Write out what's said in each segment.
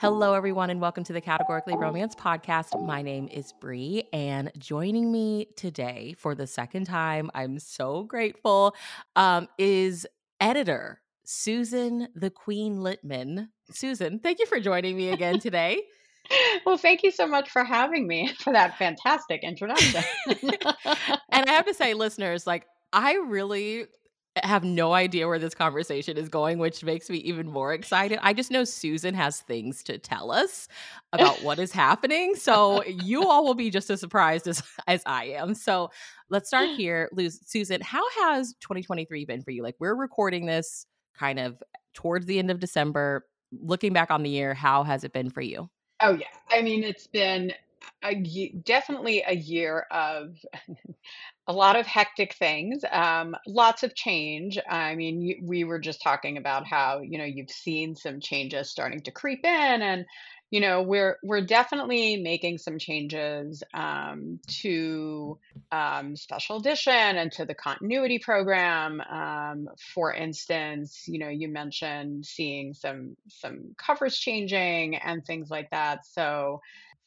Hello, everyone, and welcome to the Categorically Romance podcast. My name is Bree, and joining me today for the second time, I'm so grateful, um, is editor Susan the Queen Litman. Susan, thank you for joining me again today. well, thank you so much for having me for that fantastic introduction. and I have to say, listeners, like, I really have no idea where this conversation is going, which makes me even more excited. I just know Susan has things to tell us about what is happening. So you all will be just as surprised as, as I am. So let's start here. Susan, how has 2023 been for you? Like we're recording this kind of towards the end of December. Looking back on the year, how has it been for you? Oh yeah. I mean, it's been a, definitely a year of a lot of hectic things, um, lots of change. I mean, you, we were just talking about how you know you've seen some changes starting to creep in, and you know we're we're definitely making some changes um, to um, special edition and to the continuity program. Um, for instance, you know you mentioned seeing some some covers changing and things like that. So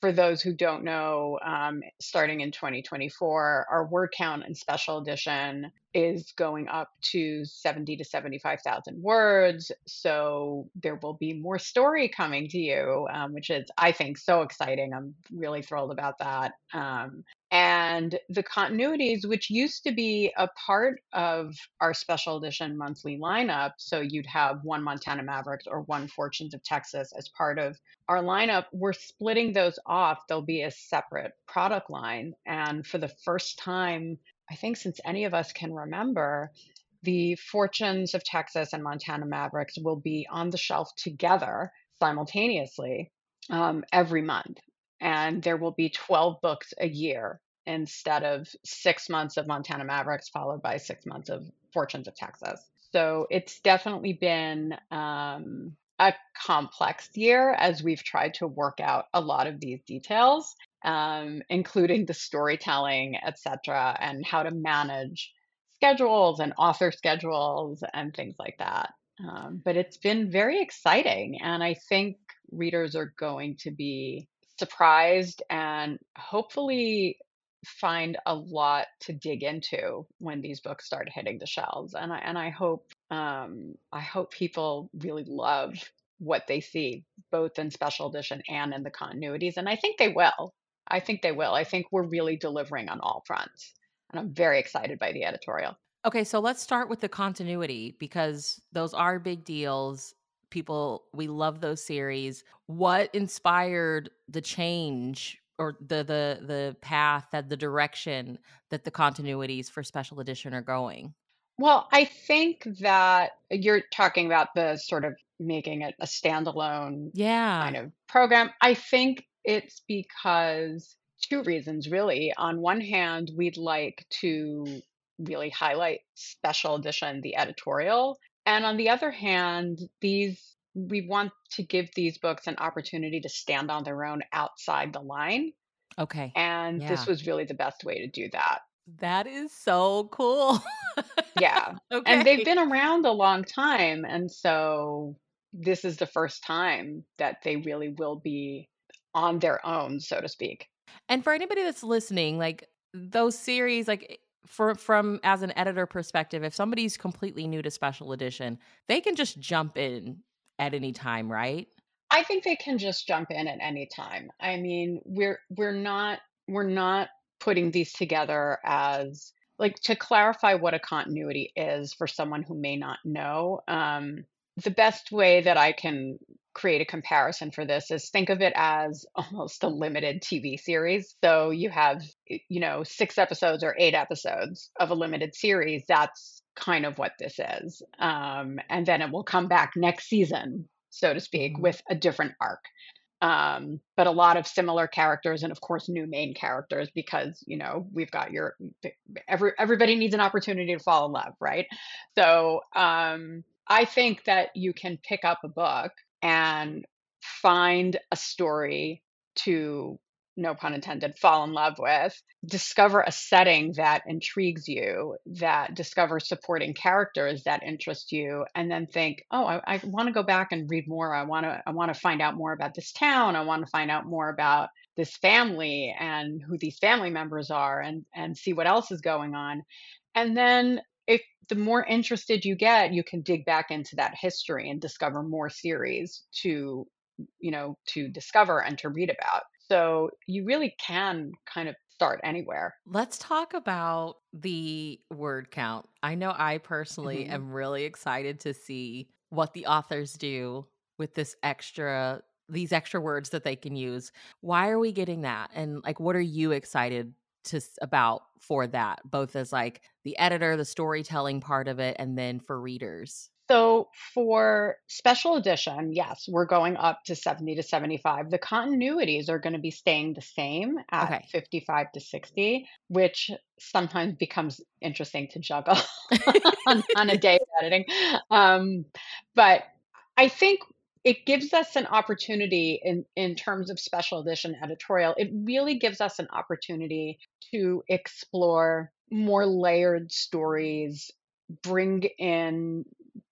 for those who don't know, um, starting in 2024, our word count in special edition is going up to 70 to 75,000 words. So there will be more story coming to you, um, which is, I think, so exciting. I'm really thrilled about that. Um, and the continuities, which used to be a part of our special edition monthly lineup. So you'd have one Montana Mavericks or one Fortunes of Texas as part of our lineup. We're splitting those off. They'll be a separate product line. And for the first time, I think since any of us can remember, the Fortunes of Texas and Montana Mavericks will be on the shelf together simultaneously um, every month. And there will be 12 books a year instead of six months of Montana Mavericks followed by six months of Fortunes of Texas. So it's definitely been um, a complex year as we've tried to work out a lot of these details um, including the storytelling, etc., and how to manage schedules and author schedules and things like that. Um, but it's been very exciting, and I think readers are going to be surprised and hopefully find a lot to dig into when these books start hitting the shelves. And I and I hope um, I hope people really love what they see, both in special edition and in the continuities. And I think they will. I think they will. I think we're really delivering on all fronts. And I'm very excited by the editorial. Okay, so let's start with the continuity because those are big deals. People, we love those series. What inspired the change or the the the path that the direction that the continuities for special edition are going? Well, I think that you're talking about the sort of making it a standalone yeah. kind of program. I think it's because two reasons, really. On one hand, we'd like to really highlight special edition, the editorial. And on the other hand, these we want to give these books an opportunity to stand on their own outside the line. Okay. And Yeah. this was really the best way to do that. That is so cool. Yeah. And they've been around a long time. And so this is the first time that they really will be on their own, so to speak. And for anybody that's listening, like those series, like for from as an editor perspective, if somebody's completely new to special edition, they can just jump in at any time, right? I think they can just jump in at any time. I mean, we're we're not we're not putting these together as like to clarify what a continuity is for someone who may not know. Um, the best way that I can create a comparison for this is think of it as almost a limited TV series. So you have, you know, six episodes or eight episodes of a limited series. That's kind of what this is. Um, and then it will come back next season, so to speak, Mhm. with a different arc. Um, but a lot of similar characters and of course new main characters because you know we've got your every everybody needs an opportunity to fall in love right so um I think that you can pick up a book and find a story to no pun intended, fall in love with. Discover a setting that intrigues you, that discover supporting characters that interest you, and then think, oh, I, I want to go back and read more. I want to I want to find out more about this town. I want to find out more about this family and who these family members are and and see what else is going on. And then the more interested you get, you can dig back into that history and discover more series to you know to discover and to read about so you really can kind of start anywhere. Let's talk about the word count. I know I personally hmm am really excited to see what the authors do with this extra these extra words that they can use. Why are we getting that? And like what are you excited to about for that both as like the editor, the storytelling part of it and then for readers? So for special edition, yes, we're going up to 70 to 75. The continuities are going to be staying the same at Okay. 55 to 60, which sometimes becomes interesting to juggle on, on a day of editing. Um, but I think it gives us an opportunity in, in terms of special edition editorial. It really gives us an opportunity to explore more layered stories, bring in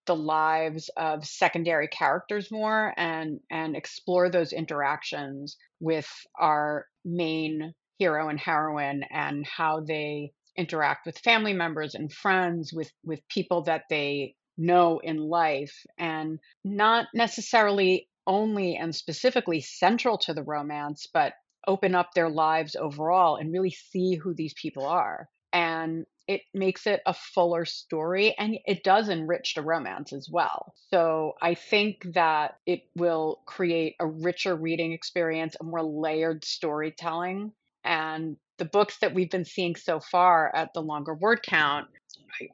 the lives of secondary characters more and and explore those interactions with our main hero and heroine and how they interact with family members and friends with with people that they know in life and not necessarily only and specifically central to the romance but open up their lives overall and really see who these people are and it makes it a fuller story and it does enrich the romance as well. So I think that it will create a richer reading experience, a more layered storytelling. And the books that we've been seeing so far at the longer word count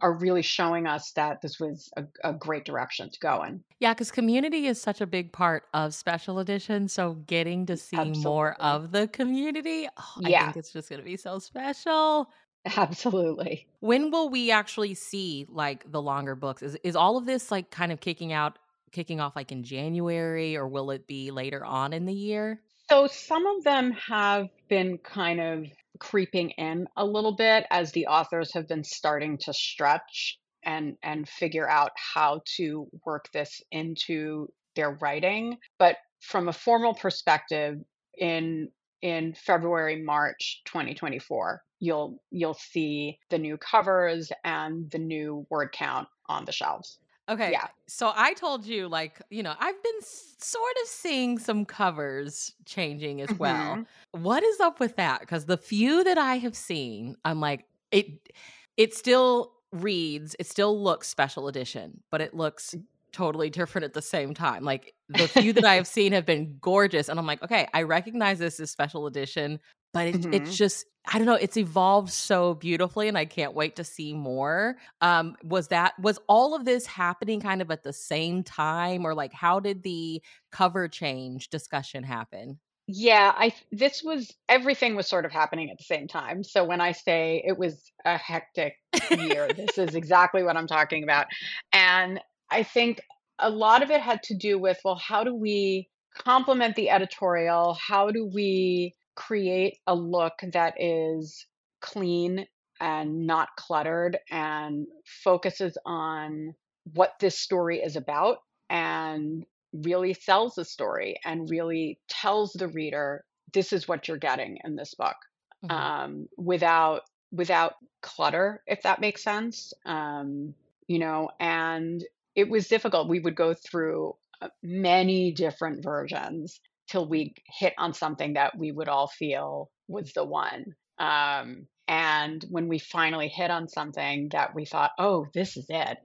are really showing us that this was a, a great direction to go in. Yeah, because community is such a big part of special edition. So getting to see more of the community, oh, I think it's just going to be so special. absolutely. When will we actually see like the longer books? Is is all of this like kind of kicking out, kicking off like in January, or will it be later on in the year? So some of them have been kind of creeping in a little bit as the authors have been starting to stretch and and figure out how to work this into their writing. But from a formal perspective, in in February, March 2024, you'll you'll see the new covers and the new word count on the shelves. Okay, Yeah. so I told you, like, you know, I've been sort of seeing some covers changing as well. hmm What is up with that? Because the few that I have seen, I'm like, it, it still reads, it still looks special edition, but it looks totally different at the same time. Like the few that I have seen have been gorgeous, and I'm like, okay, I recognize this as special edition, but it, it's hmm just, I don't know, it's evolved so beautifully, and I can't wait to see more. Um, was that was all of this happening kind of at the same time, or like how did the cover change discussion happen? Yeah, I this was everything was sort of happening at the same time. So when I say it was a hectic year, this is exactly what I'm talking about. And I think a lot of it had to do with, well, how do we complement the editorial? How do we create a look that is clean and not cluttered and focuses on what this story is about and really sells the story and really tells the reader this is what you're getting in this book Mhm. um, without without clutter if that makes sense um, you know and it was difficult we would go through uh, many different versions till we hit on something that we would all feel was the one um, and when we finally hit on something that we thought oh this is it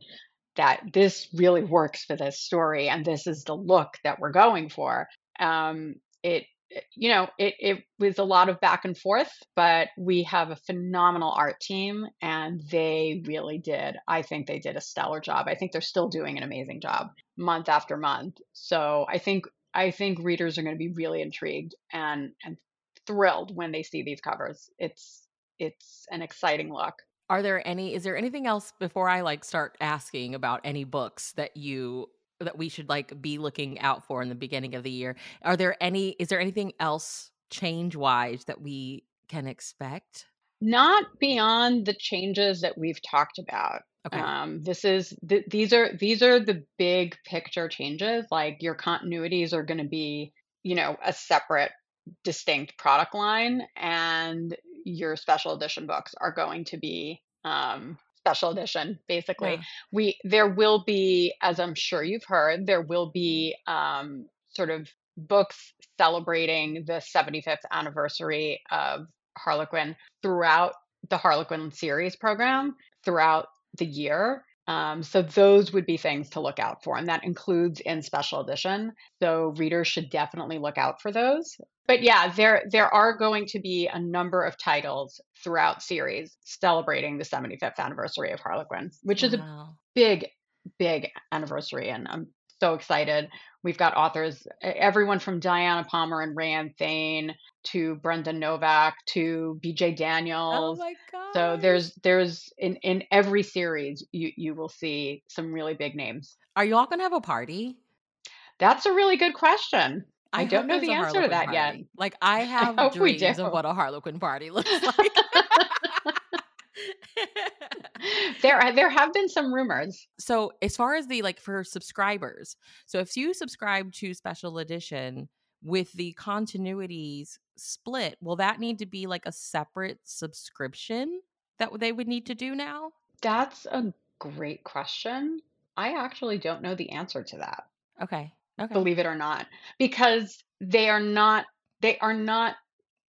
that this really works for this story and this is the look that we're going for. Um, it, it- you know, it, it was a lot of back and forth, but we have a phenomenal art team and they really did. I think they did a stellar job. I think they're still doing an amazing job month after month. So I think I think readers are going to be really intrigued and and thrilled when they see these covers. It's it's an exciting look. Are there any is there anything else before I, like, start asking about any books that you that we should, like, be looking out for in the beginning of the year? Are there any is there anything else change wise that we can expect? Not beyond the changes that we've talked about. Okay. Um, this is th- these are these are the big picture changes. Like your continuities are going to be, you know, a separate, distinct product line, and your special edition books are going to be um, special edition. Basically, Yeah. we there will be, as I'm sure you've heard, there will be um, sort of books celebrating the 75th anniversary of Harlequin throughout the Harlequin series program throughout the year. Um, so those would be things to look out for, and that includes in special edition. So readers should definitely look out for those. But yeah, there there are going to be a number of titles throughout series celebrating the 75th anniversary of Harlequin, which is a big, big anniversary, and I'm so excited. We've got authors, everyone from Diana Palmer and RaeAnne Thayne to Brenda Novak to BJ Daniels. Oh Daniels. my So there's there's in in every series you you will see some really big names. Are y'all gonna have a party? That's a really good question. I I don't know the answer to that yet. Like I I have we dreams of what a Harlequin party looks like. There there have been some rumors. so as far as the like for subscribers, so if you subscribe to special edition with the continuities split, will that need to be like a separate subscription that they would need to do now? That's a great question. I actually don't know the answer to that. Okay. Okay. believe it or not, because they are not they are not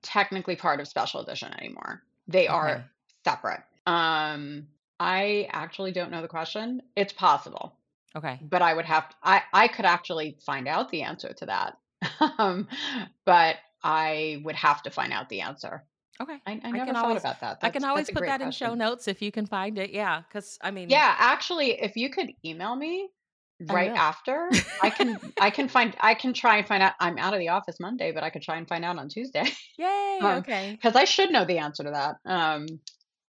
technically part of special edition anymore. They Okay. are separate. Um I actually don't know the question. It's possible, Okay. but I would have I I could actually find out the answer to that. um but I would have to find out the answer. Okay. I, I I never can thought always about that. I can always put that in show notes if you can find it. Yeah, because I mean, Yeah, actually, if you could email me right after, I can I can find I can try and find out. I'm out of the office Monday, but I could try and find out on Tuesday Yay. um, Okay. because I should know the answer to that. Um,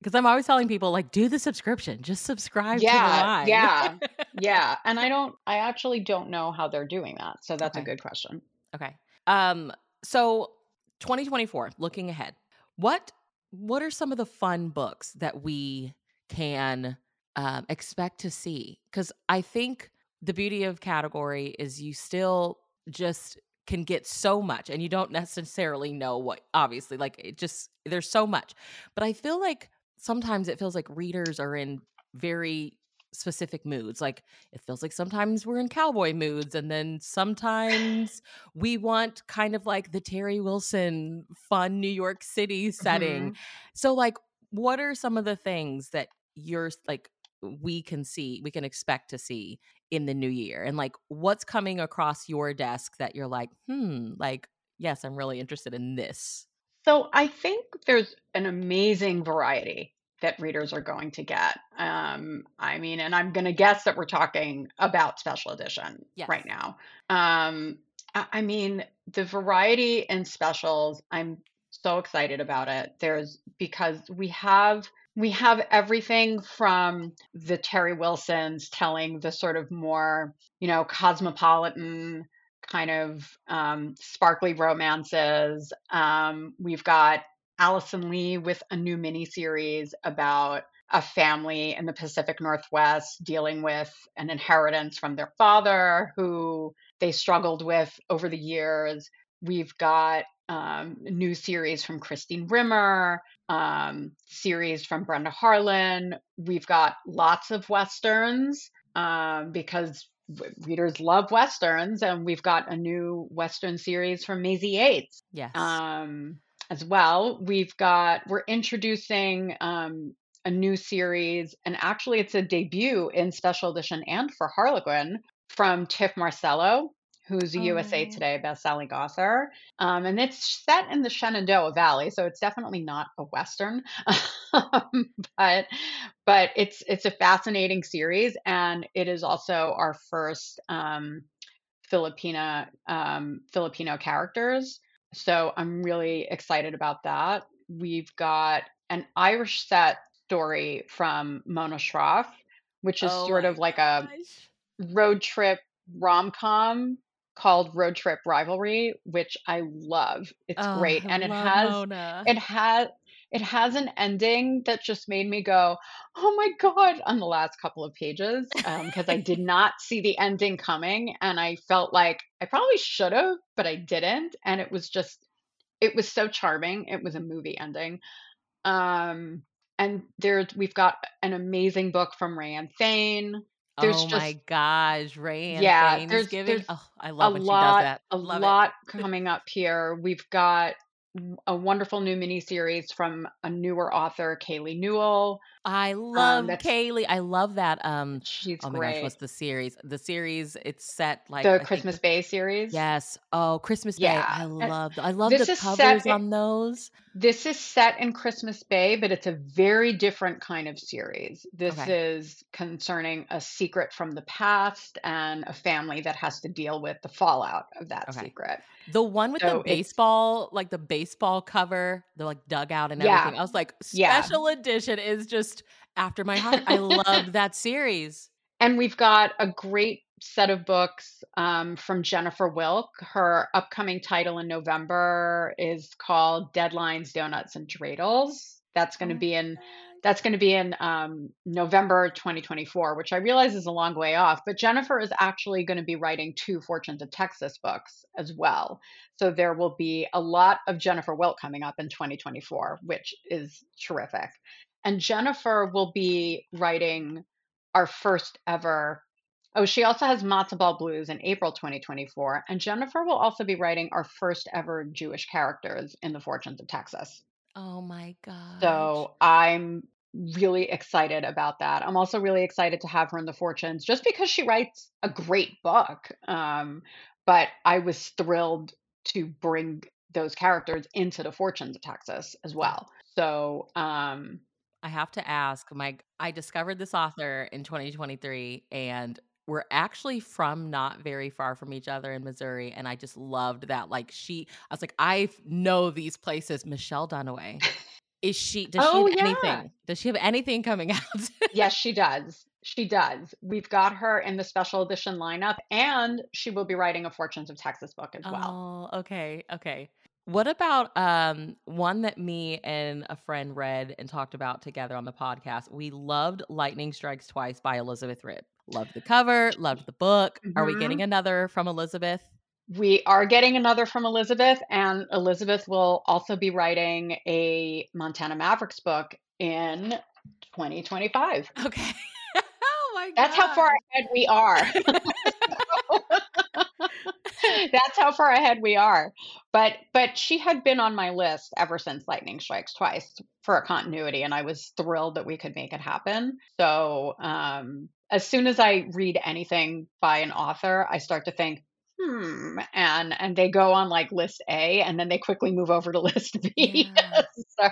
Because I'm always telling people like, do the subscription, just subscribe to the yeah, yeah, yeah. And I don't. I actually don't know how they're doing that. So that's a good question. Okay. Um. So 2024, looking ahead, what what are some of the fun books that we can um, expect to see? Because I think the beauty of category is you still just can get so much, and you don't necessarily know what. Obviously, like it just there's so much, but I feel like sometimes it feels like readers are in very specific moods like it feels like sometimes we're in cowboy moods and then sometimes we want kind of like the Teri Wilson fun New York City setting. hmm So like what are some of the things that you're like we can see, we can expect to see in the new year? And like what's coming across your desk that you're like, "Hmm, like yes, I'm really interested in this." So I think there's an amazing variety that readers are going to get. Um, I mean, and I'm going to guess that we're talking about special edition Yes. right now. Um, I, I mean, the variety in specials, I'm so excited about it. There's because we have we have everything from the Teri Wilsons telling the sort of more, you know, cosmopolitan kind of um, sparkly romances. Um, we've got Allison Leigh with a new miniseries about a family in the Pacific Northwest dealing with an inheritance from their father who they struggled with over the years. We've got um, new series from Christine Rimmer, um, series from Brenda Harlen. We've got lots of westerns um, because readers love westerns, and we've got a new western series from Maisey Yates Yes. um, as well. We've got we're introducing um, a new series, and actually, it's a debut in special edition and for Harlequin from Tif Marcelo, who's a USA Oh. Today bestselling author, um, and it's set in the Shenandoah Valley, so it's definitely not a western, Um, but but it's it's a fascinating series, and it is also our first. Um, Filipina um, Filipino characters. So I'm really excited about that. We've got an Irish set story from Mona Shroff, which is oh sort of like a gosh. road trip rom com called Road Trip Rivalry, which I love. It's Oh, great, and it has Mona. it has it has an ending that just made me go, "Oh my god," on the last couple of pages, um, 'cause I did not see the ending coming, and I felt like I probably should've, but I didn't, and it was just it was so charming. It was a movie ending. Um, and there we've got an amazing book from RaeAnne Thayne. There's Oh my just gosh, RaeAnne yeah, Thayne is there's giving there's oh, I a love does lot that. a Love it. lot coming up here. We've got a wonderful new miniseries from a newer author, Kaylie Newell, I um, love that's Kaylie. I love that, um, she's oh my gosh, great. what's the series? The series, it's set, like, The I think Christmas Bay series? Yes. Oh, Christmas Bay. I love I love the covers i on those. this is set in Christmas Bay, but it's a very different kind of series. This Okay. is concerning a secret from the past and a family that has to deal with the fallout of that Okay. secret. The one with the So it's baseball like, the baseball cover, the, like, dugout and Yeah. everything, I was like, Yeah. "Special edition is just after my heart." I loved that series. And we've got a great set of books, um, from Jennifer Wilck. Her upcoming title in November is called Deadlines, Donuts, and Dreidels. That's Oh gonna be in that's gonna be in, um, November 2024, which I realize is a long way off, but Jennifer is actually gonna be writing 2 Fortunes of Texas books as well. So there will be a lot of Jennifer Wilck coming up in 2024, which is terrific. And Jennifer will be writing our first ever oh, she also has Matzo Ball Blues in April 2024, and Jennifer will also be writing our first ever Jewish characters in the Fortunes of Texas. Oh my God. So, I'm really excited about that. I'm also really excited to have her in the Fortunes just because she writes a great book, um, but I was thrilled to bring those characters into the Fortunes of Texas as well. So, um I have to ask, my I discovered this author in 2023, and we're actually from not very far from each other in Missouri, and I just loved that, like, she I was like, "I know these places." Michelle Dunaway. Is she does she Oh, have yeah. anything? Does she have anything coming out? Yes, she does. She does. We've got her in the special edition lineup, and she will be writing a Fortunes of Texas book as well. Oh, okay, okay. What about, um, one that me and a friend read and talked about together on the podcast? We loved Lightning Strikes Twice by Elizabeth Hrib. Loved the cover, loved the book. Are we getting Mhm. another from Elizabeth? We are getting another from Elizabeth, and Elizabeth will also be writing a Montana Mavericks book in 2025. Okay. Oh my That's how far ahead we are. That's how far ahead we are. But but she had been on my list ever since Lightning Strikes Twice for a continuity, and I was thrilled that we could make it happen. So, um, as soon as I read anything by an author, I start to think, "Hmm," and and they go on, like, list A, and then they quickly move over to list B. Yeah. So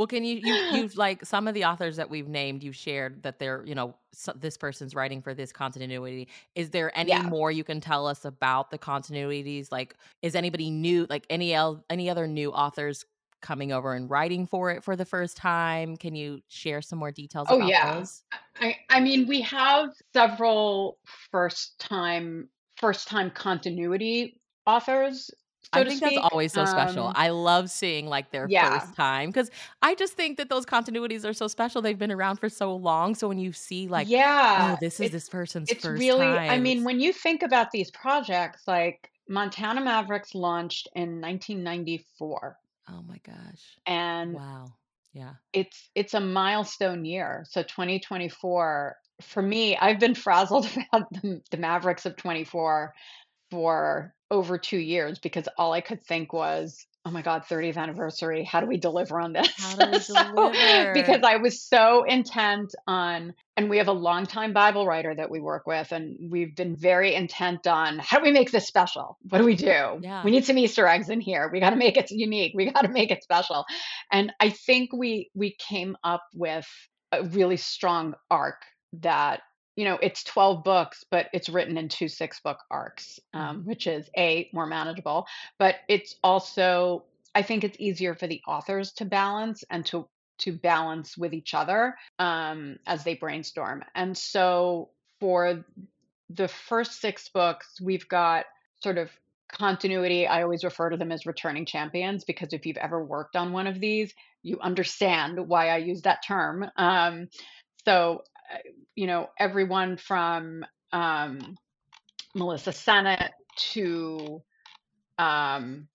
Well, can you you you've like, some of the authors that we've named, you've shared that they're, you know, s this person's writing for this continuity. Is there any Yeah. more you can tell us about the continuities? Like, is anybody new like, any el any other new authors coming over and writing for it for the first time? Can you share some more details Oh, about yeah. those? I I mean, we have several first time first time continuity authors, so I think that's always so special. Um I love seeing, like, their Yeah. first time 'cause I just think that those continuities are so special, they've been around for so long, so when you see, like, "Oh, Yeah. this is this person's it's first really I mean, when you think about these projects, like, Montana Mavericks launched in 1994 Oh my gosh. and Wow. Yeah. it's it's a milestone year. So 2024, for me, I've been frazzled about the the Mavericks of '24 for over 2 years because all I could think was, "Oh my god, 30th anniversary, how do we deliver on How this?" do we So because? I was so intent on and we have a longtime Bible writer that we work with, and we've been very intent on, "How do we make this special? What do we do? We need some Easter eggs in here. We gotta make it unique. We gotta make it special." And I think we we came up with a really strong arc that you know, it's 12 books, but it's written in 2 six-book arcs, Mhm. um, which is, A, more manageable, but it's also I think it's easier for the authors to balance and to to balance with each other, um, as they brainstorm. And so for the first 6 books, we've got sort of continuity. I always refer to them as returning champions because if you've ever worked on one of these, you understand why I use that term. Um, so, you know, everyone from um, Melissa Senate to um,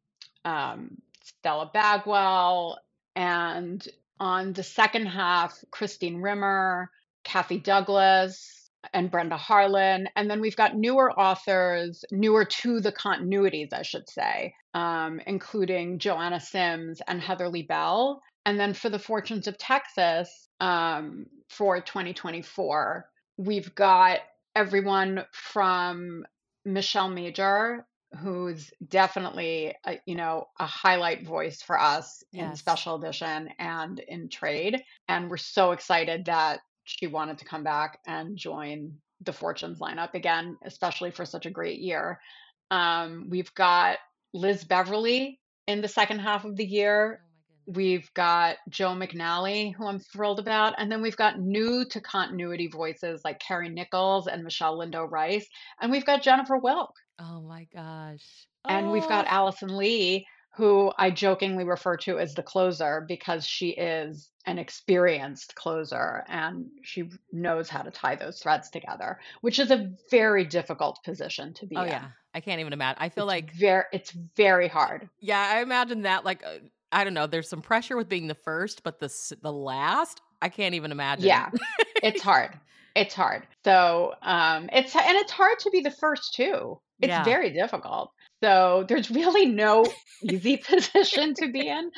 um, Stella Bagwell, and on the second half, Christine Rimmer, Kathy Douglass, and Brenda Harlen. And then we've got newer authors, newer to the continuities, I should say, um, including Joanna Sims and Heatherly Bell. And then for the Fortunes of Texas um, for 2024, we've got everyone from Michelle Major, who's definitely a, you know a highlight voice for us yes. in special edition and in trade and we're so excited that she wanted to come back and join the Fortunes lineup again, especially for such a great year. Um, we've got Liz Beverly in the second half of the year. Oh we've got Jo McNally, who I'm thrilled about. And then we've got new to continuity voices like Carrie Nichols and Michelle Lindo Rice. And we've got Jennifer Wilck. Oh my gosh. And we've got oh. Allison Leigh, who I jokingly refer to as the closer because she is an experienced closer and she knows how to tie those threads together, which is a very difficult position to be oh, in. yeah. I can't even imagine. I feel it's like very it's very hard. Yeah, I imagine that like uh, I don't know, there's some pressure with being the first, but the the last, I can't even imagine. Yeah. it's hard. It's hard. So, um it's and it's hard to be the first too. It's yeah. very difficult. So there's really no easy position to be in,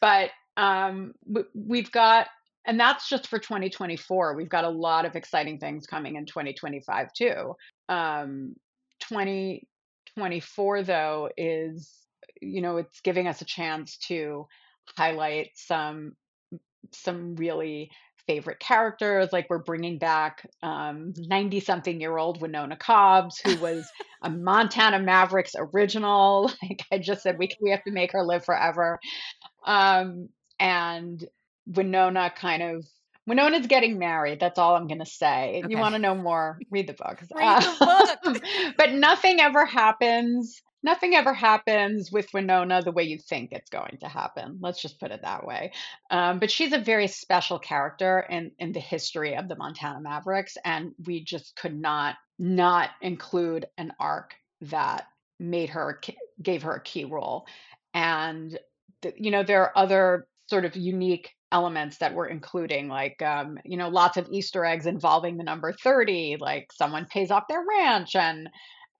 but um, we've got, and that's just for 2024. We've got a lot of exciting things coming in 2025 too. Um, 2024 though is, you know, it's giving us a chance to highlight some some really favorite characters. Like we're bringing back 90 um, something year old Winona Cobbs, who was a Montana Mavericks original. Like I just said, we, we have to make her live forever. Um, and Winona kind of Winona's getting married. That's all I'm going to say. Okay. You want to know more? Read the book. Read the book. but nothing ever happens nothing ever happens with Winona the way you think it's going to happen. Let's just put it that way. Um, but she's a very special character in, in the history of the Montana Mavericks, and we just could not not include an arc that made her gave her a key role. And you know there are other sort of unique elements that we're including like um, you know lots of easter eggs involving the number 30 like someone pays off their ranch and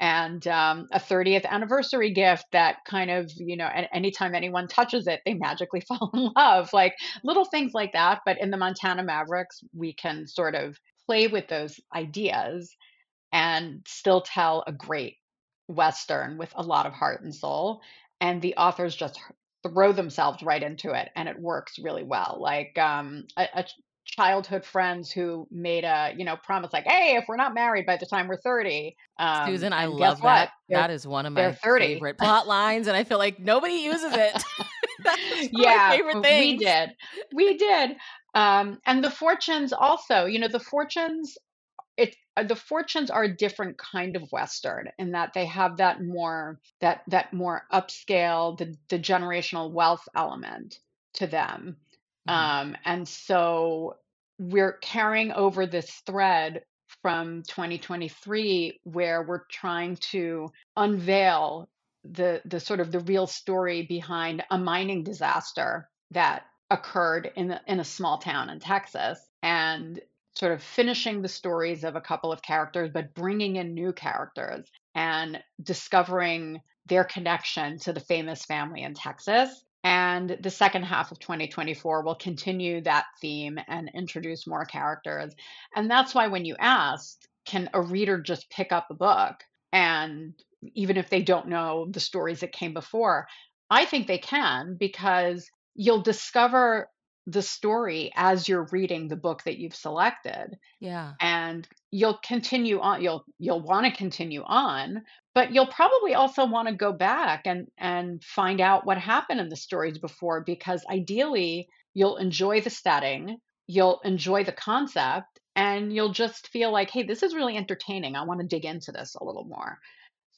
and um, a 30th anniversary gift that kind of you know anytime anyone touches it they magically fall in love like little things like that but in the montana mavericks we can sort of play with those ideas and still tell a great western with a lot of heart and soul and the authors just throw themselves right into it and it works really well like um, a, a, childhood friends who made a you know promise like hey if we're not married by the time we're 30 um, susan i love that. That is one of my favorite plot lines and i feel like nobody uses it. Yeah favorite thing we did. We did. Um, and the fortunes also you know the fortunes it uh, the fortunes are a different kind of western in that they have that more that that more upscale the, the generational wealth element to them Mm-hmm. Um, and so we're carrying over this thread from 2023 where we're trying to unveil the the sort of the real story behind a mining disaster that occurred in the, in a small town in Texas and sort of finishing the stories of a couple of characters but bringing in new characters and discovering their connection to the famous family in Texas and the second half of 2024 will continue that theme and introduce more characters. And that's why when you asked, can a reader just pick up a book and even if they don't know the stories that came before, I think they can because you'll discover the story as you're reading the book that you've selected. Yeah. And you'll continue on you'll you'll want to continue on, but you'll probably also want to go back and and find out what happened in the stories before because ideally you'll enjoy the setting, you'll enjoy the concept and you'll just feel like, "Hey, this is really entertaining. I want to dig into this a little more."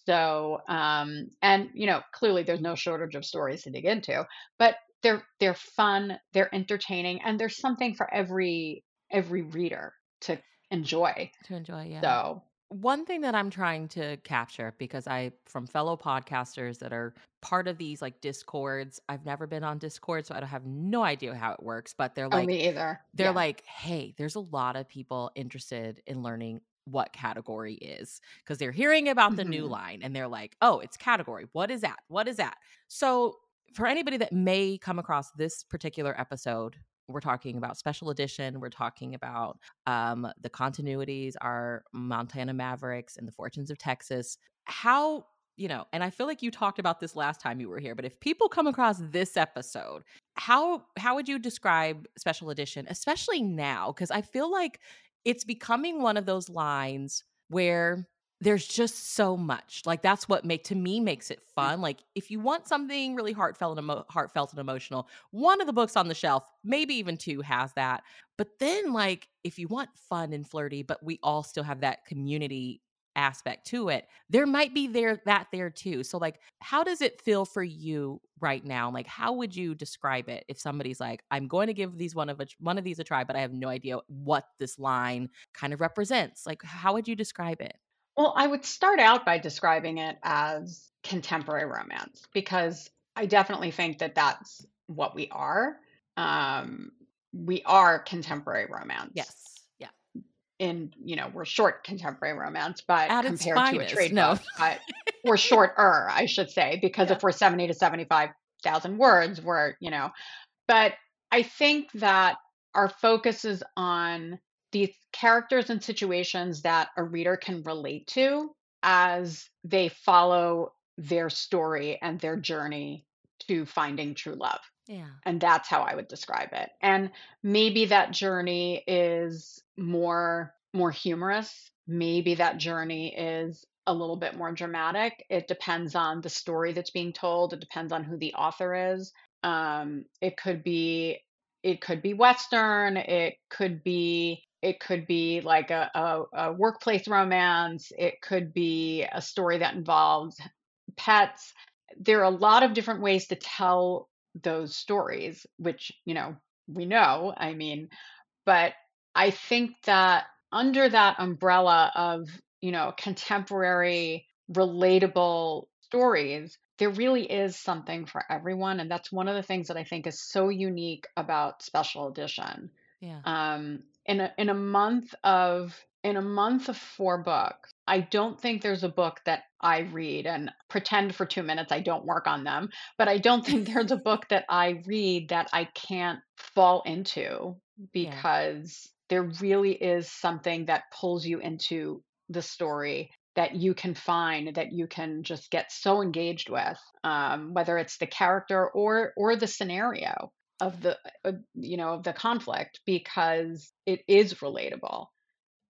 So, um, and you know, clearly there's no shortage of stories to dig into, but they're they're fun, they're entertaining, and there's something for every every reader to enjoy. To enjoy, yeah. So, One thing that I'm trying to capture because I from fellow podcasters that are part of these like discords. I've never been on Discord, so I don't have no idea how it works, but they're oh, like me either. they're Yeah. like, "Hey, there's a lot of people interested in learning what category is because they're hearing about the new hmm line and they're like, "Oh, it's category. What is that? What is that?" So, for anybody that may come across this particular episode, we're talking about special edition, we're talking about um the continuities are Montana Mavericks and the Fortunes of Texas. How you know, and I feel like you talked about this last time you were here, but if people come across this episode how how would you describe special edition especially now because i feel like it's becoming one of those lines where there's just so much like that's what make to me makes it mm. fun like if you want something really heartfelt and emo- heartfelt and emotional one of the books on the shelf maybe even two has that but then like if you want fun and flirty but we all still have that community aspect to it there might be there that there too so like how does it feel for you right now? Like how would you describe it if somebody's like i'm going to give these one of a, one of these a try but i have no idea what this line kind of represents like how would you describe it Well, I would start out by describing it as contemporary romance because I definitely think that that's what we are. Um, we are contemporary romance. Yes. Yeah. In, you know, we're short contemporary romance, but at compared to a trade no. book, but we're shorter, I should say, because yeah. if we're 70 to 75,000 words, we're, you know, but I think that our focus is on these characters and situations that a reader can relate to as they follow their story and their journey to finding true love. yeah And that's how I would describe it. And maybe that journey is more more humorous. Maybe that journey is a little bit more dramatic. It depends on the story that's being told. It depends on who the author is. Um, it could be it could be Western. It could be it could be like a, a, a workplace romance. It could be a story that involves pets. There are a lot of different ways to tell those stories, which, you know, we know. I mean, but I think that under that umbrella of, you know, contemporary, relatable stories, there really is something for everyone. And that's one of the things that I think is so unique about special edition yeah um, in a in a month of in a month of four books i don't think there's a book that i read and pretend for two minutes i don't work on them but i don't think there's a book that i read that i can't fall into yeah. because there really is something that pulls you into the story that you can find that you can just get so engaged with um, whether it's the character or or the scenario of the uh, you know of the conflict because it is relatable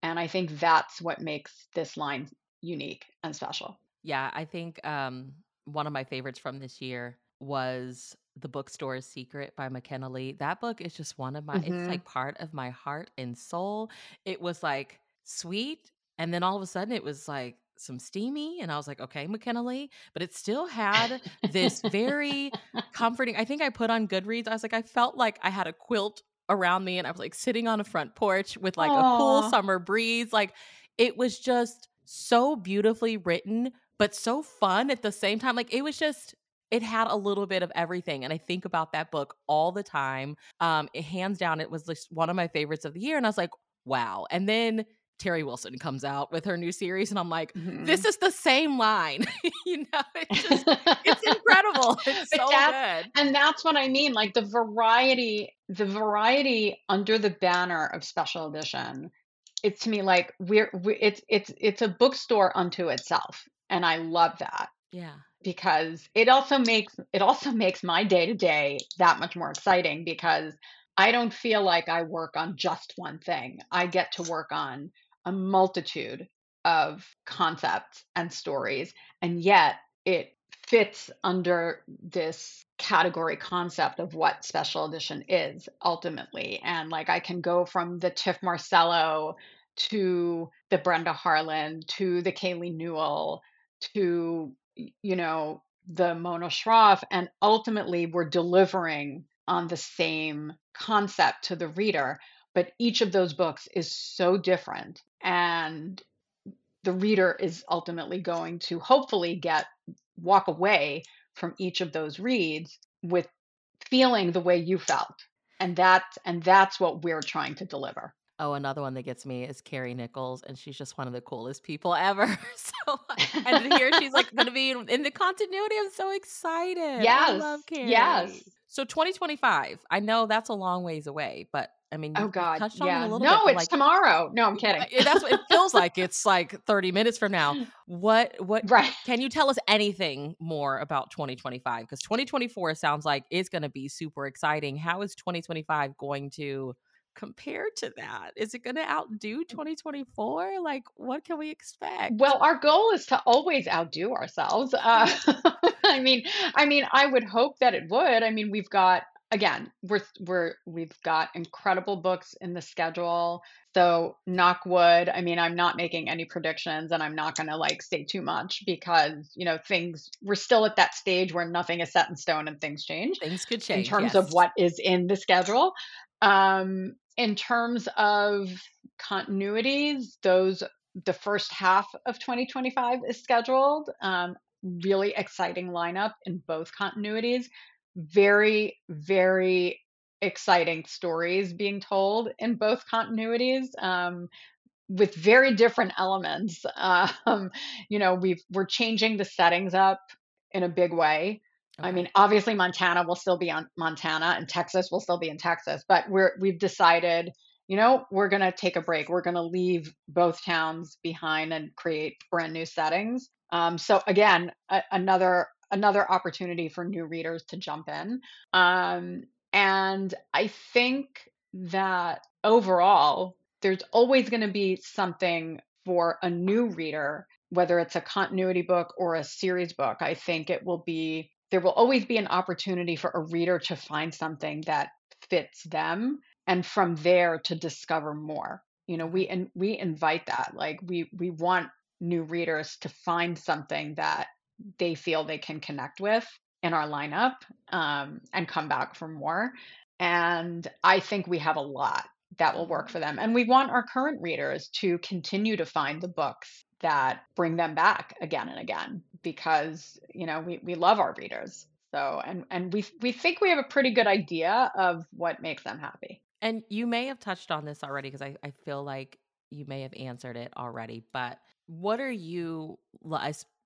and i think that's what makes this line unique and special Yeah, I think um, one of my favorites from this year was The Bookstore's Secret by Makenna Lee. That book is just one of my, it's hmm like part of my heart and soul. It was like sweet. And then all of a sudden it was like some steamy. And I was like, okay, Makenna Lee. But it still had this very comforting. I think I put on Goodreads. I was like, I felt like I had a quilt around me and I was like sitting on a front porch with like a cool summer breeze. Like it was just so beautifully written, but so fun at the same time. Like it was just, it had a little bit of everything. And I think about that book all the time. Um, it, hands down, it was just one of my favorites of the year. And I was like, wow. And then Teri Wilson comes out with her new series, and I'm like, hmm this is the same line. you know, it's just, it's incredible. It's but so that's good. and that's what i mean like the variety the variety under the banner of special edition it's to me like we're, we it's it's it's a bookstore unto itself and i love that Yeah. because it also makes it also makes my day to day that much more exciting because I don't feel like I work on just one thing. I get to work on a multitude of concepts and stories and yet it fits under this category concept of what special edition is ultimately and like I can go from the Tif Marcelo to the Brenda Harlen to the Kaylie Newell to, you know, the Mona Shroff, and ultimately we're delivering on the same concept to the reader. But each of those books is so different. And the reader is ultimately going to hopefully get walk away from each of those reads with feeling the way you felt and that and that's what we're trying to deliver Oh, another one that gets me is Carrie Nichols, and she's just one of the coolest people ever. so, and here she's like going to be in, in, the continuity. I'm so excited. Yes, I love Carrie. Yes. So 2025. I know that's a long ways away, but I mean, oh god, yeah. no, bit, No, it's like, tomorrow. No, I'm kidding. Eh, that's what it feels like. It's like 30 minutes from now. What? What? Right. Can you tell us anything more about 2025? Because 2024 sounds like it's going to be super exciting. How is 2025 going to? compare to that? Is it going to outdo mm. 2024? Like, what can we expect? Well, our goal is to always outdo ourselves. Uh, mm. I mean, I mean, I would hope that it would. I mean, we've got again, we're we're we've got incredible books in the schedule. So knock wood. I mean, I'm not making any predictions, and I'm not going to like say too much because you know things. We're still at that stage where nothing is set in stone and things change. Things could change in terms yes. of what is in the schedule. Um, in terms of continuities, those the first half of 2025 is scheduled. Um, really exciting lineup in both continuities. Very, very exciting stories being told in both continuities. Um, with very different elements. Um, you know, we've we're changing the settings up in a big way. Okay. I mean, obviously Montana will still be on Montana and Texas will still be in Texas, but we're we've decided, you know, we're going to take a break. We're going to leave both towns behind and create brand new settings. Um, so again, a, another another opportunity for new readers to jump in. Um, and I think that overall, there's always going to be something for a new reader, whether it's a continuity book or a series book. I think it will be there will always be an opportunity for a reader to find something that fits them and from there to discover more you know we and we invite that like we we want new readers to find something that they feel they can connect with in our lineup um, and come back for more. And i think we have a lot that will work for them. And we want our current readers to continue to find the books that bring them back again and again because you know we, we love our readers. So and and we we think we have a pretty good idea of what makes them happy. And you may have touched on this already because I, I feel like you may have answered it already but what are you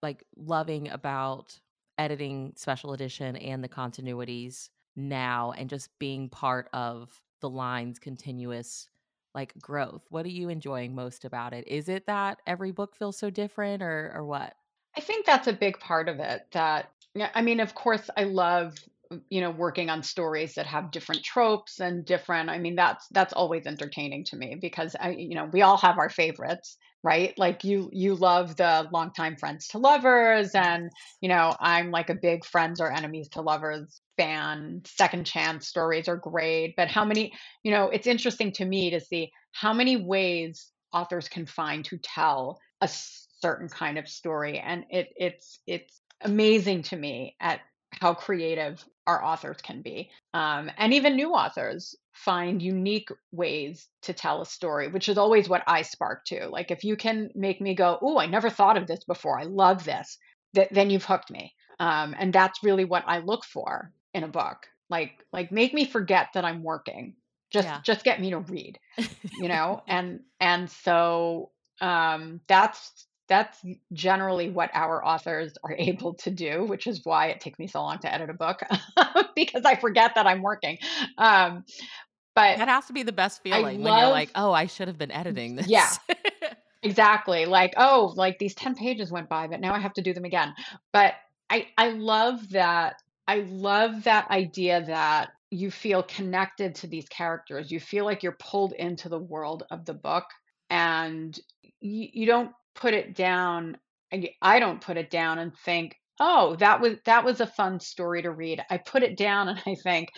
like loving about editing special edition and the continuities now and just being part of the line's continuous like growth? What are you enjoying most about it? Is it that every book feels so different or or what? I think that's a big part of it. That, I mean, of course, I love uh, you know working on stories that have different tropes and different i mean that's that's always entertaining to me because i you know we all have our favorites right? Like you you love the longtime friends to lovers and you know i'm like a big friends or enemies to lovers fan. Second chance stories are great but how many you know it's interesting to me to see how many ways authors can find to tell a certain kind of story and it it's it's amazing to me at how creative our authors can be um, and even new authors find unique ways to tell a story which is always what i spark to like if you can make me go oh i never thought of this before i love this th- then you've hooked me um, and that's really what i look for in a book like like make me forget that i'm working just yeah. just get me to read you know and and so um, that's that's generally what our authors are able to do, which is why it takes me so long to edit a book because I forget that I'm working. Um, but that has to be the best feeling when you're like, oh, I should have been editing this. Yeah. exactly. Like, oh, like these 10 pages went by, but now I have to do them again. But I I love that I love that idea that you feel connected to these characters. You feel like you're pulled into the world of the book and you, you don't put it down I don't put it down and think, "Oh, that was that was a fun story to read." I put it down and I think,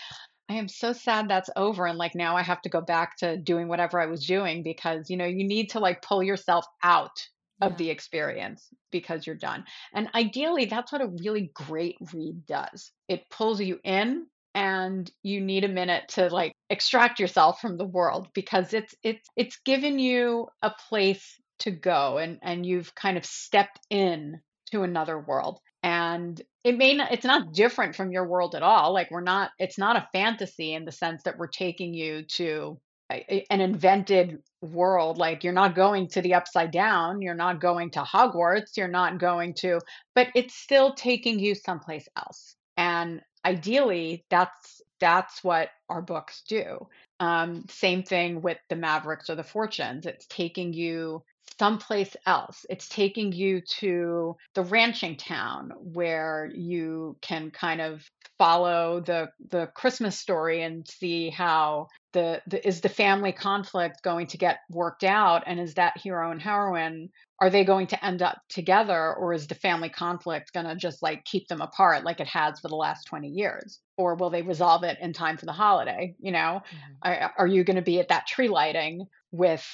"I am so sad that's over and like now I have to go back to doing whatever I was doing because, you know, you need to like pull yourself out of Yeah. the experience because you're done. And ideally, that's what a really great read does. It pulls you in and you need a minute to like extract yourself from the world because it's it's it's given you a place to go and and you've kind of stepped in to another world. And it may not it's not different from your world at all. Like we're not it's not a fantasy in the sense that we're taking you to an invented world. Like you're not going to the upside down. You're not going to hogwarts. You're not going to but it's still taking you someplace else. And ideally that's that's what our books do. Um, same thing with the mavericks or the fortunes. It's taking you someplace else. It's taking you to the ranching town where you can kind of follow the the christmas story and see how the, the is the family conflict going to get worked out and is that hero and heroine are they going to end up together or is the family conflict going to just like keep them apart like it has for the last 20 years? Or will they resolve it in time for the holiday you know? Mhm. are, are you going to be at that tree lighting with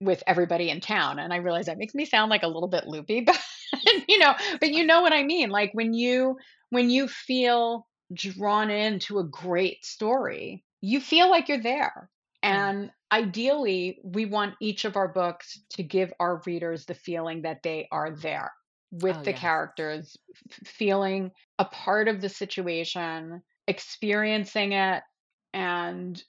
with everybody in town and i realize that makes me sound like a little bit loopy but you know but you know what i mean like when you when you feel drawn into a great story you feel like you're there Yeah. and ideally we want each of our books to give our readers the feeling that they are there with Oh, the yes. characters f- feeling a part of the situation experiencing it and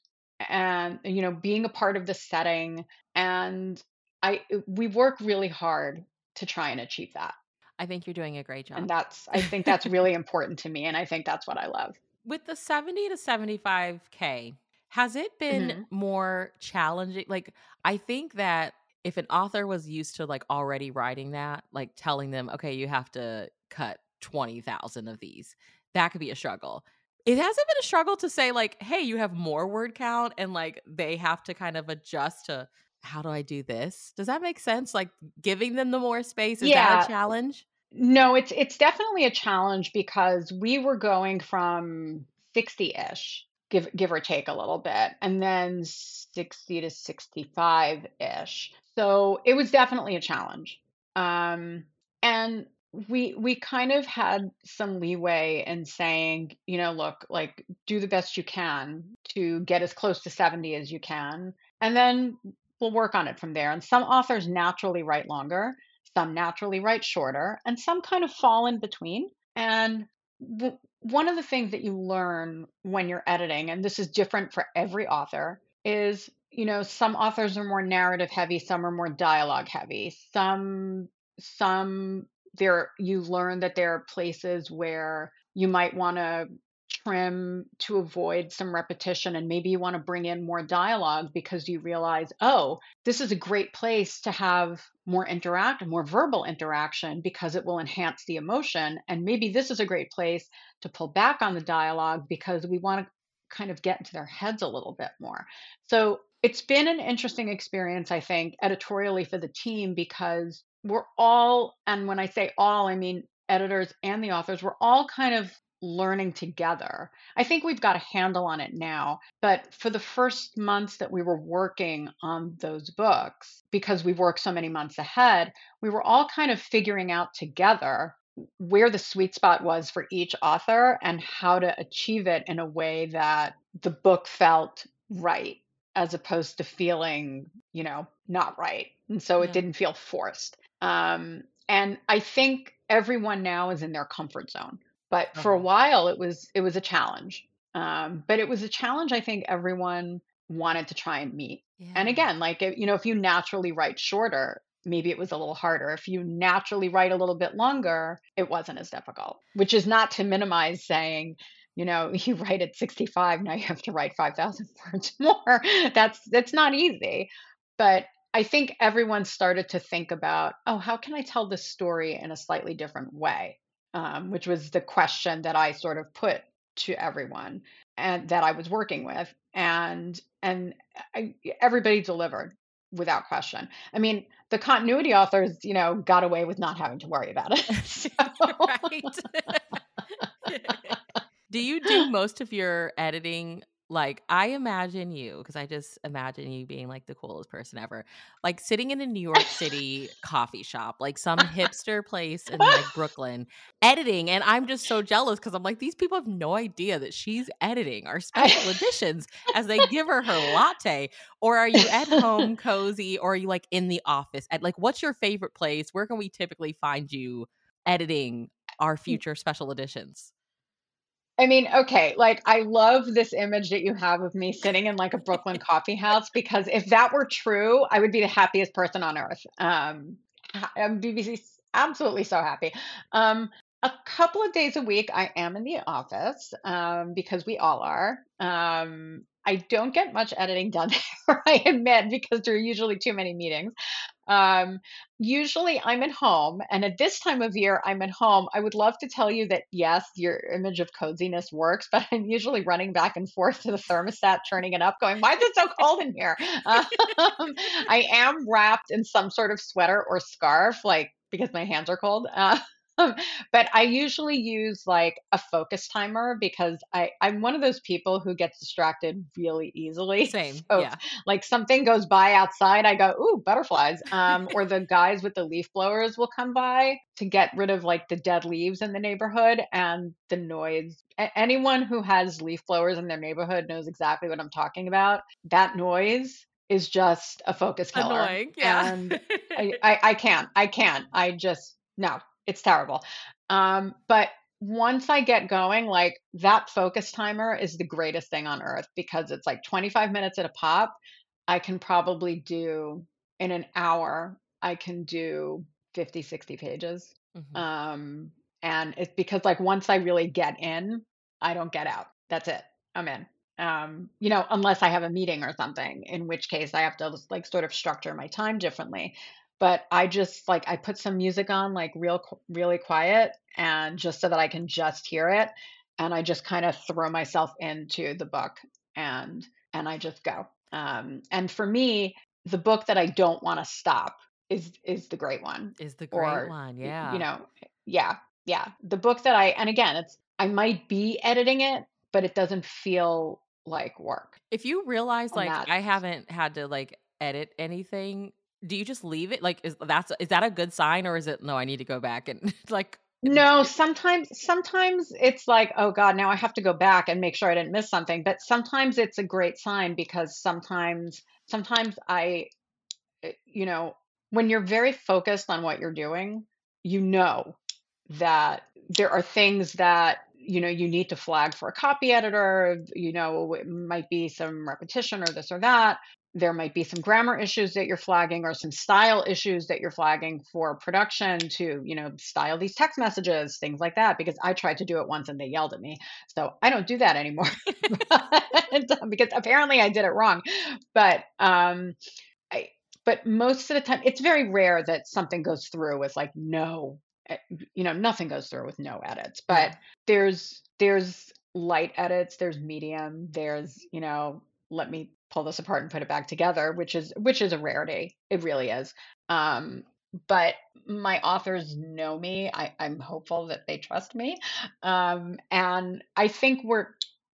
and you know being a part of the setting and i we work really hard to try and achieve that I think you're doing a great job. and that's i think that's really important to me and i think that's what i love With the 70 to 75K, has it been hmm more challenging? Like, I think that if an author was used to like already writing that, like telling them, okay, you have to cut 20,000 of these, that could be a struggle. It hasn't been a struggle to say, like, hey, you have more word count and like they have to kind of adjust to how do I do this? Does that make sense? Like giving them the more space, is that a challenge? no it's it's definitely a challenge because we were going from 60ish give give or take a little bit and then 60 to 65ish so it was definitely a challenge um and we we kind of had some leeway in saying you know look like do the best you can to get as close to 70 as you can and then we'll work on it from there. And some authors naturally write longer some naturally write shorter and some kind of fall in between. And w- one of the things that you learn when you're editing and this is different for every author is you know some authors are more narrative heavy some are more dialogue heavy. Some some there you learn that there are places where you might want to trim to avoid some repetition and maybe you want to bring in more dialogue because you realize oh this is a great place to have more interact more verbal interaction because it will enhance the emotion and maybe this is a great place to pull back on the dialogue because we want to kind of get into their heads a little bit more. So it's been an interesting experience i think editorially for the team because we're all and when i say all i mean editors and the authors we're all kind of learning together I think we've got a handle on it now. But for the first months that we were working on those books, because we've worked so many months ahead, we were all kind of figuring out together where the sweet spot was for each author and how to achieve it in a way that the book felt right as opposed to feeling, you know, not right. And so it didn't feel forced. Um, and I think everyone now is in their comfort zone but for a while it was it was a challenge um, but it was a challenge i think everyone wanted to try and meet. And again like you know if you naturally write shorter maybe it was a little harder. If you naturally write a little bit longer it wasn't as difficult which is not to minimize saying you know you write at 65 now you have to write 5000 words more. That's that's not easy. But i think everyone started to think about oh how can i tell this story in a slightly different way um, which was the question that I sort of put to everyone and that I was working with, and and I, everybody delivered without question. I mean, the continuity authors, you know, got away with not having to worry about it. So, right. do you do most of your editing like I imagine you because I just imagine you being like the coolest person ever. Like sitting in a New York City coffee shop, like some hipster place in like Brooklyn, editing and I'm just so jealous cuz I'm like these people have no idea that she's editing our special editions as they give her her latte or are you at home cozy or are you like in the office? At like what's your favorite place? Where can we typically find you editing our mm. future special editions? I mean, okay, like I love this image that you have of me sitting in like a Brooklyn coffee house because if that were true, I would be the happiest person on earth. Um, I'm BBC absolutely so happy. Um, a couple of days a week, I am in the office um, because we all are. Um, I don't get much editing done there, I admit, because there are usually too many meetings. Um, usually I'm at home, and at this time of year, I'm at home. I would love to tell you that yes, your image of coziness works, but I'm usually running back and forth to the thermostat, turning it up, going, "Why is it so cold in here?" Um, I am wrapped in some sort of sweater or scarf, like because my hands are cold. Uh, but I usually use like a focus timer because I, I'm one of those people who gets distracted really easily. Same. So yeah. like something goes by outside, I go, ooh, butterflies. Um, or the guys with the leaf blowers will come by to get rid of like the dead leaves in the neighborhood and the noise. A- anyone who has leaf blowers in their neighborhood knows exactly what I'm talking about. That noise is just a focus killer. Annoying. Yeah. And I, I, I can't. I can't. I just no it's terrible. Um, but once I get going, like that focus timer is the greatest thing on earth because it's like 25 minutes at a pop. I can probably do in an hour, I can do 50, 60 pages. Mm-hmm. Um, and it's because like once I really get in, I don't get out. That's it. I'm in. Um, you know, unless I have a meeting or something, in which case I have to like sort of structure my time differently but I just like I put some music on like real really quiet and just so that I can just hear it and I just kind of throw myself into the book and and I just go. Um and for me the book that I don't want to stop is is the great one. Is the great or, one. Yeah. You know, yeah. Yeah. The book that I and again it's I might be editing it but it doesn't feel like work. If you realize like I haven't had to like edit anything do you just leave it? Like, is that's is that a good sign, or is it no? I need to go back and like. No, sometimes sometimes it's like, oh God, now I have to go back and make sure I didn't miss something. But sometimes it's a great sign because sometimes sometimes I, eh, you know, when you're very focused on what you're doing, you know that there are things that you know you need to flag for a copy editor you know it might be some repetition or this or that there might be some grammar issues that you're flagging or some style issues that you're flagging for production to you know style these text messages things like that because i tried to do it once and they yelled at me. So i don't do that anymore. Because apparently i did it wrong. But um I, but most of the time it's very rare that something goes through with like no eh, you know nothing goes through with no edits. But there's there's light edits there's medium there's you know let me pull this apart and put it back together, which is which is a rarity. It really is. Um, but my authors know me. I, I'm hopeful that they trust me, um, and I think we're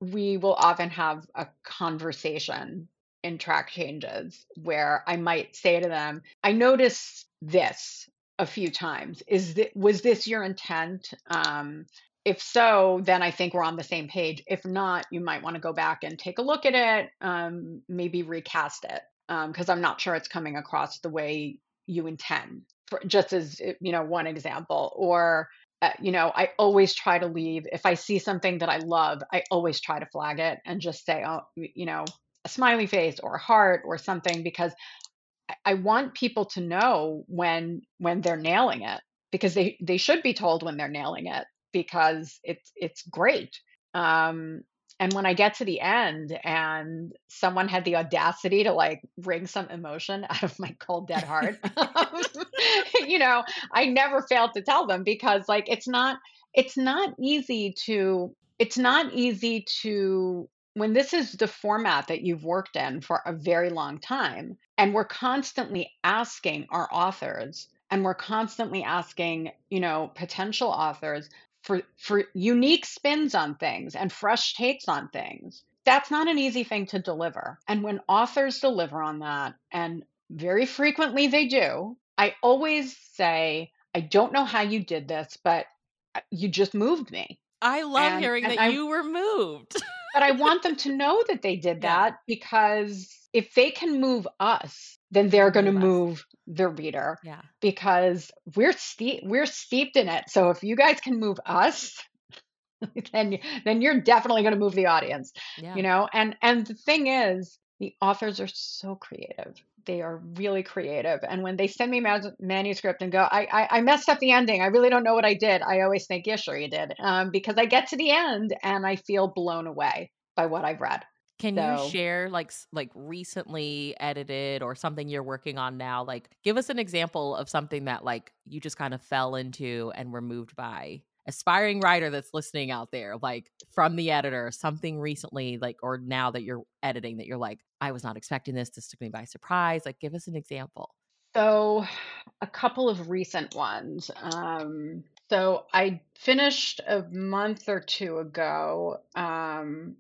we will often have a conversation in track changes where I might say to them, "I noticed this." a few times is that was this your intent um, if so, then I think we're on the same page. If not, you might want to go back and take a look at it, um, maybe recast it, because um, I'm not sure it's coming across the way you intend. For, just as eh, you know, one example, or uh, you know, I always try to leave if I see something that I love, I always try to flag it and just say, oh, you know, a smiley face or a heart or something, because I, I want people to know when when they're nailing it because they they should be told when they're nailing it because it's it's great. Um, and when I get to the end and someone had the audacity to like wring some emotion out of my cold dead heart, you know, I never failed to tell them because like it's not it's not easy to it's not easy to when this is the format that you've worked in for a very long time and we're constantly asking our authors and we're constantly asking you know potential authors for for unique spins on things and fresh takes on things that's not an easy thing to deliver. And when authors deliver on that, and very frequently they do, I always say, I don't know how you did this, but uh, you just moved me. I love and, hearing and that I, you were moved. but I want them to know that they did yeah. that because if they can move us, then they're going to move the reader. Yeah. Because we're steep we're steeped in it. So if you guys can move us, then then you're definitely going to move the audience. Yeah. You know? And and the thing is, the authors are so creative they are really creative. And when they send me a manuscript and go, I, I, I, messed up the ending. I really don't know what I did. I always think, yeah, sure you did. Um, because I get to the end and I feel blown away by what I've read. Can so, you share like like recently edited or something you're working on now? Like give us an example of something that like you just kind of fell into and were moved by aspiring writer that's listening out there, like from the editor, something recently, like, or now that you're editing that you're like, I was not expecting this. This took me by surprise. Like, give us an example. So, a couple of recent ones. Um, so, I finished a month or two ago. Um,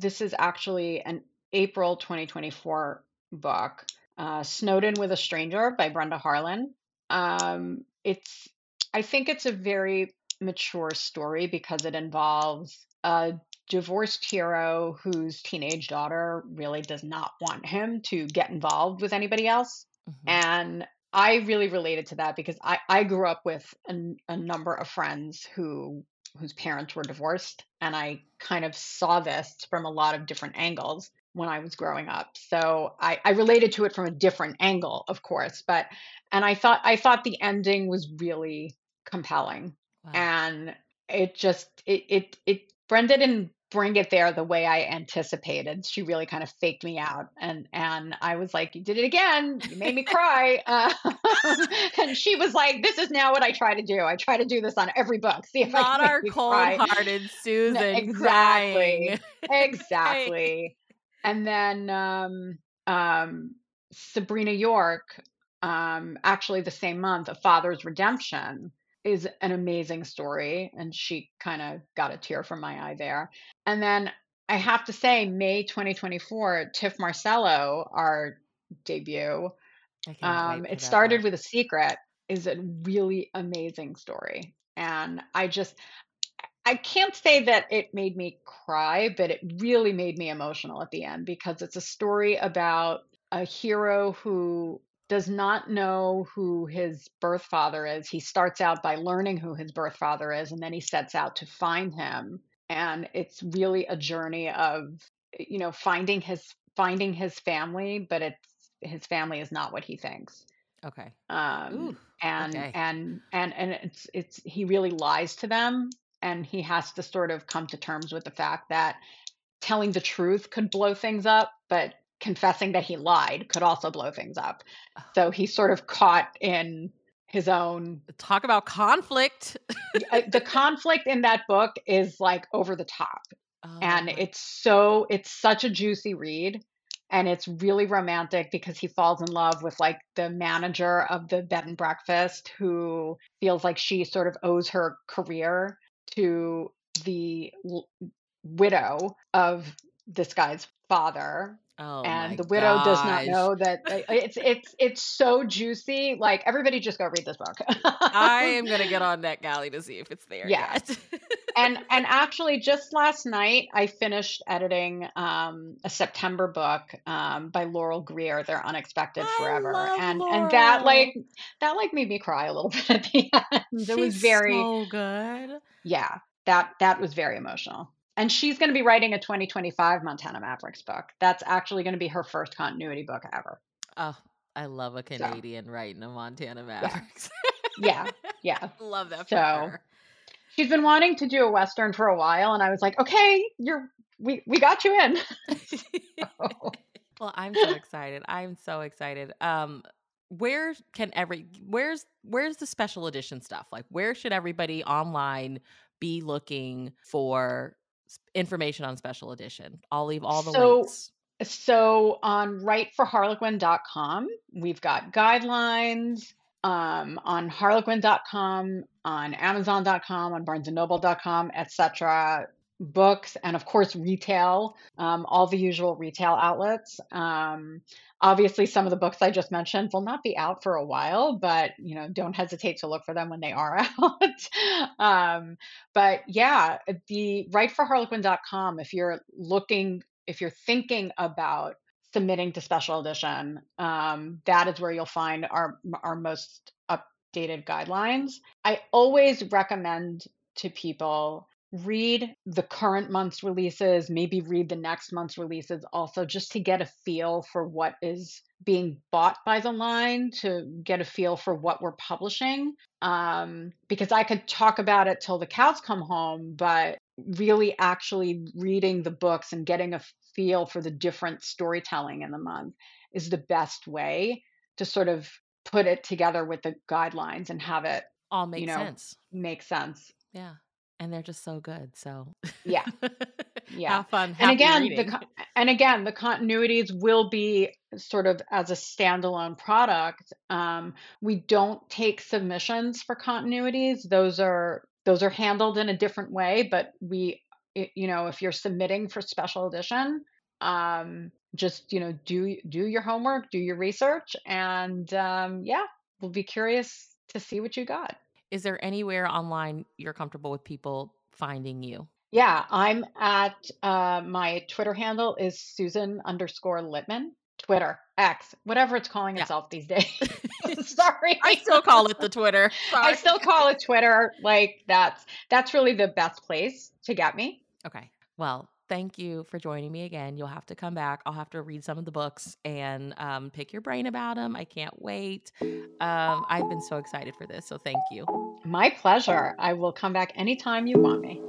this is actually an April 2024 book, uh, Snowed In with a Stranger by Brenda Harlen. Um, it's I think it's a very mature story because it involves a divorced hero whose teenage daughter really does not want him to get involved with anybody else. Mm-hmm. And I really related to that because I, I grew up with a, a number of friends who whose parents were divorced and I kind of saw this from a lot of different angles when I was growing up. So I, I related to it from a different angle, of course, but and I thought I thought the ending was really compelling Wow. And it just it it it Brenda didn't bring it there the way I anticipated. She really kind of faked me out, and and I was like, "You did it again! You made me cry." Uh, and she was like, "This is now what I try to do. I try to do this on every book. See if not our cold-hearted Susan no, exactly, exactly." and then um, um, Sabrina York, um, actually the same month, A Father's Redemption is an amazing story. And she kind of got a tear from my eye there. And then I have to say, May 2024, Tif Marcelo, our debut, um, it started with a secret, is a really amazing story. And I just, I can't say that it made me cry, but it really made me emotional at the end because it's a story about a hero who does not know who his birth father is. He starts out by learning who his birth father is, and then he sets out to find him. And it's really a journey of, you know, finding his finding his family, but it's his family is not what he thinks. Okay. Um, Ooh, and okay. and and and it's it's he really lies to them, and he has to sort of come to terms with the fact that telling the truth could blow things up, but confessing that he lied could also blow things up. So he's sort of caught in his own talk about conflict. Uh, the conflict in that book is like over the top. Oh. And it's so it's such a juicy read and it's really romantic because he falls in love with like the manager of the bed and breakfast who feels like she sort of owes her career to the l- widow of this guy's father Oh and the widow gosh. does not know that it's it's it's so juicy. Like everybody, just go read this book. I am gonna get on NetGalley to see if it's there. Yeah, and and actually, just last night I finished editing um, a September book um, by Laurel Greer. They're unexpected forever, and Laurel. and that like that like made me cry a little bit at the end. She's it was very so good. Yeah, that that was very emotional and she's going to be writing a 2025 Montana Mavericks book. That's actually going to be her first continuity book ever. Oh, I love a Canadian so, writing a Montana Mavericks. Yeah, yeah. yeah. love that so. She's been wanting to do a western for a while, and I was like, okay, you're we we got you in. so. Well, I'm so excited. I'm so excited. Um, where can every where's where's the special edition stuff? Like, where should everybody online be looking for information on special edition. I'll leave all the so, links. So on writeforharlequin.com, we've got guidelines um, on harlequin.com, on amazon.com, on barnesandnoble.com, etc. books and of course retail um, all the usual retail outlets. Um, obviously some of the books i just mentioned will not be out for a while but you know don't hesitate to look for them when they are out. Um, but yeah the writeforharlequin.com if you're looking if you're thinking about submitting to special edition um, that is where you'll find our our most updated guidelines. I always recommend to people read the current month's releases, maybe read the next month's releases also, just to get a feel for what is being bought by the line, to get a feel for what we're publishing. Um, because I could talk about it till the cows come home, but really actually reading the books and getting a feel for the different storytelling in the month is the best way to sort of put it together with the guidelines and have it all make you know, sense. Make sense. Yeah and they're just so good. So yeah, yeah, have fun. And again, reading. the and again, the continuities will be sort of as a standalone product. Um, we don't take submissions for continuities; those are those are handled in a different way. But we, you know, if you're submitting for special edition, um, just you know, do do your homework, do your research, and um, yeah, we'll be curious to see what you got is there anywhere online you're comfortable with people finding you? Yeah, I'm at uh, my Twitter handle is Susan underscore Litman. Twitter, X, whatever it's calling yeah. itself these days. Sorry, I still call it the Twitter. Sorry. I still call it Twitter. Like that's that's really the best place to get me. Okay. Well, thank you for joining me again. You'll have to come back. I'll have to read some of the books and um, pick your brain about them. I can't wait. Um, I've been so excited for this. So thank you. My pleasure. I will come back anytime you want me.